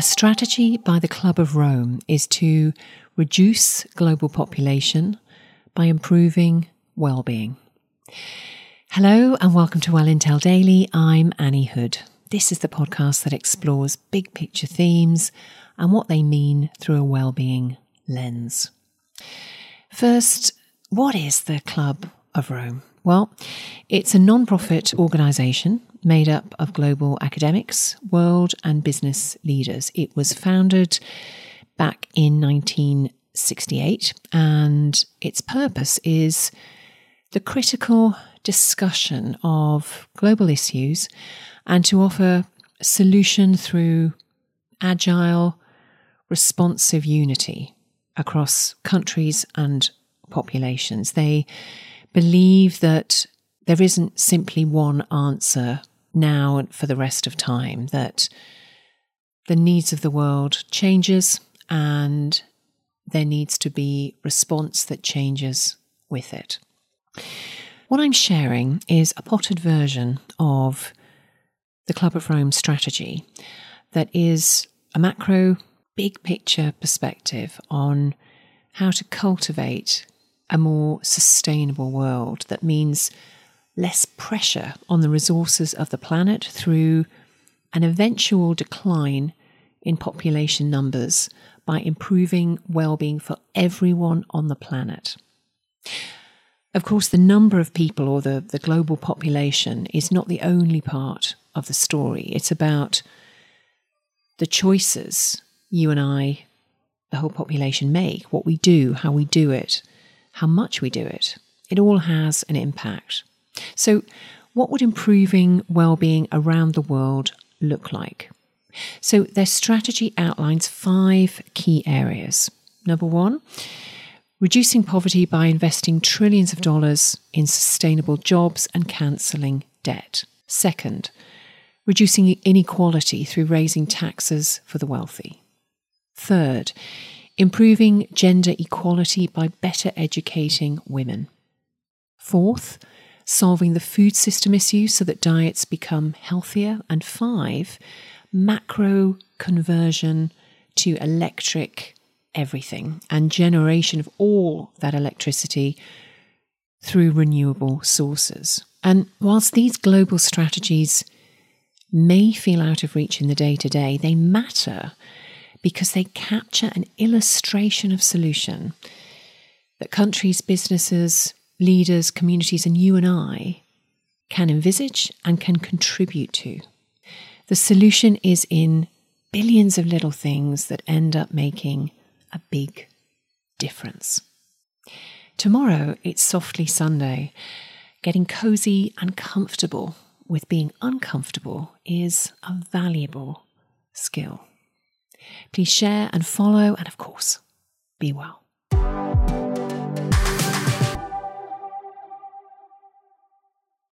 A strategy by the Club of Rome is to reduce global population by improving well-being. Hello and welcome to Well Intel Daily. I'm Annie Hood. This is the podcast that explores big picture themes and what they mean through a well-being lens. First, what is the Club of Rome? Well, it's a non profit organisation made up of global academics, world and business leaders. It was founded back in 1968, and its purpose is the critical discussion of global issues and to offer solution through agile, responsive unity across countries and populations. They believe that there isn't simply one answer now and for the rest of time, that the needs of the world changes and there needs to be response that changes with it. What I'm sharing is a potted version of the Club of Rome strategy that is a macro, big picture perspective on how to cultivate a more sustainable world that means less pressure on the resources of the planet through an eventual decline in population numbers by improving well-being for everyone on the planet. Of course, the number of people or the, the global population is not the only part of the story. It's about the choices you and I, the whole population, make, what we do, how we do it, how much we do it. It all has an impact. So, what would improving well-being around the world look like? So, their strategy outlines five key areas. Number one, reducing poverty by investing trillions of dollars in sustainable jobs and cancelling debt. Second, reducing inequality through raising taxes for the wealthy. Third, improving gender equality by better educating women. Fourth, solving the food system issue so that diets become healthier. And five, macro conversion to electric everything and generation of all that electricity through renewable sources. And whilst these global strategies may feel out of reach in the day to day, they matter because they capture an illustration of solution that countries, businesses, leaders, communities, and you and I can envisage and can contribute to. The solution is in billions of little things that end up making a big difference. Tomorrow, it's Softly Sunday. Getting cozy and comfortable with being uncomfortable is a valuable skill. Please share and follow, and of course, be well.